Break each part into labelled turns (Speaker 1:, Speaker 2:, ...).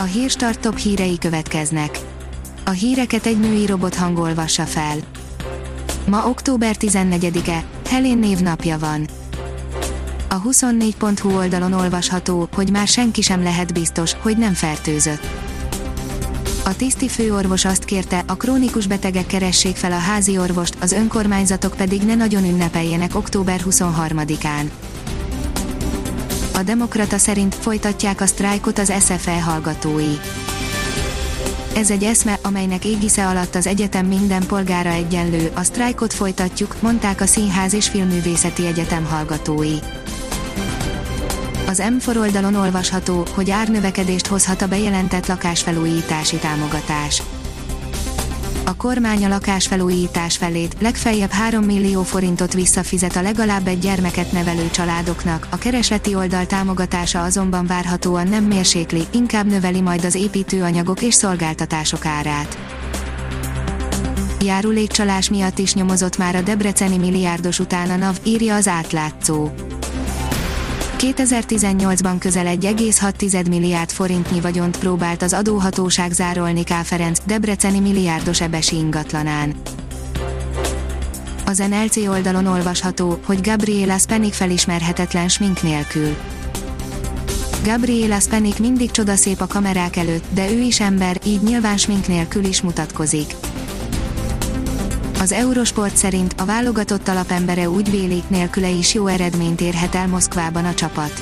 Speaker 1: A hírstart top hírei következnek. A híreket egy női robot hangolvassa fel. Ma október 14-e, Helén névnapja van. A 24.hu oldalon olvasható, hogy már senki sem lehet biztos, hogy nem fertőzött. A tiszti főorvos azt kérte, a krónikus betegek keressék fel a házi orvost, az önkormányzatok pedig ne nagyon ünnepeljenek október 23-án. A Demokrata szerint folytatják a sztrájkot az SFE hallgatói. Ez egy eszme, amelynek égisze alatt az egyetem minden polgára egyenlő, a sztrájkot folytatjuk, mondták a Színház és Filmművészeti Egyetem hallgatói. Az M4 oldalon olvasható, hogy árnövekedést hozhat a bejelentett lakásfelújítási támogatás. A kormány a lakásfelújítás felét, legfeljebb 3 millió forintot visszafizet a legalább egy gyermeket nevelő családoknak, a keresleti oldal támogatása azonban várhatóan nem mérsékli, inkább növeli majd az építőanyagok és szolgáltatások árát. Járulékcsalás miatt is nyomozott már a debreceni milliárdos után a NAV, írja az átlátszó. 2018-ban közel 1,6 milliárd forintnyi vagyont próbált az adóhatóság zárolni K. Ferenc, debreceni milliárdos ebesi ingatlanán. Az NLC oldalon olvasható, hogy Gabriela Spanik felismerhetetlen smink nélkül. Gabriela Spanik mindig csodaszép a kamerák előtt, de ő is ember, így nyilván smink nélkül is mutatkozik. Az Eurosport szerint a válogatott alapembere úgy véli, nélküle is jó eredményt érhet el Moszkvában a csapat.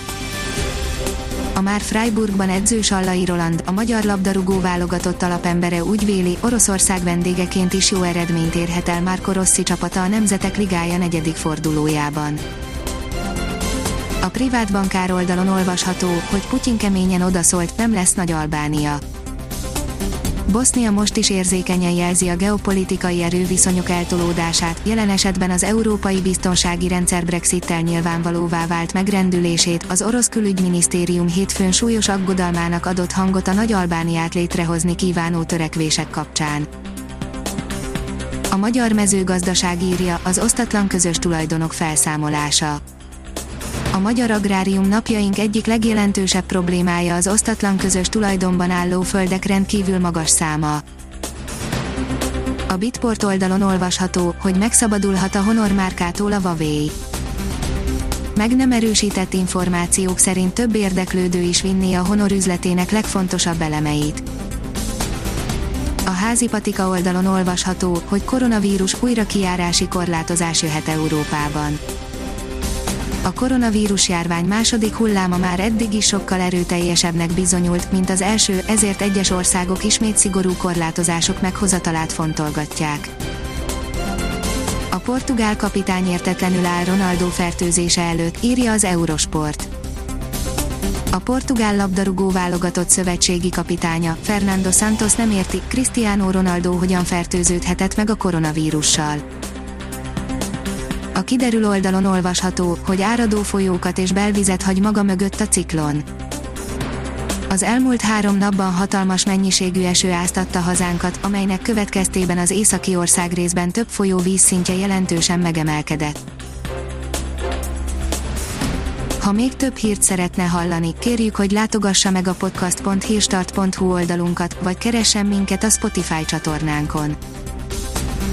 Speaker 1: A már Freiburgban edző Sallai Roland, a magyar labdarúgó válogatott alapembere úgy véli, Oroszország vendégeként is jó eredményt érhet el Marco Rossi csapata a Nemzetek Ligája negyedik fordulójában. A privát bankár oldalon olvasható, hogy Putyin keményen odaszólt, nem lesz nagy Albánia Bosznia most is érzékenyen jelzi a geopolitikai erőviszonyok eltolódását, jelen esetben az európai biztonsági rendszer Brexit-tel nyilvánvalóvá vált megrendülését, az orosz külügyminisztérium hétfőn súlyos aggodalmának adott hangot a Nagy Albániát létrehozni kívánó törekvések kapcsán. A magyar mezőgazdaság írja az osztatlan közös tulajdonok felszámolása a magyar agrárium napjaink egyik legjelentősebb problémája az osztatlan közös tulajdonban álló földek rendkívül magas száma. A Bitport oldalon olvasható, hogy megszabadulhat a Honor márkától a Huawei. Meg nem erősített információk szerint több érdeklődő is vinné a Honor üzletének legfontosabb elemeit. A házi patika oldalon olvasható, hogy koronavírus újra kiárási korlátozás jöhet Európában a koronavírus járvány második hulláma már eddig is sokkal erőteljesebbnek bizonyult, mint az első, ezért egyes országok ismét szigorú korlátozások meghozatalát fontolgatják. A portugál kapitány értetlenül áll Ronaldo fertőzése előtt, írja az Eurosport. A portugál labdarúgó válogatott szövetségi kapitánya, Fernando Santos nem érti, Cristiano Ronaldo hogyan fertőződhetett meg a koronavírussal kiderül oldalon olvasható, hogy áradó folyókat és belvizet hagy maga mögött a ciklon. Az elmúlt három napban hatalmas mennyiségű eső áztatta hazánkat, amelynek következtében az északi ország részben több folyó vízszintje jelentősen megemelkedett. Ha még több hírt szeretne hallani, kérjük, hogy látogassa meg a podcast.hírstart.hu oldalunkat, vagy keressen minket a Spotify csatornánkon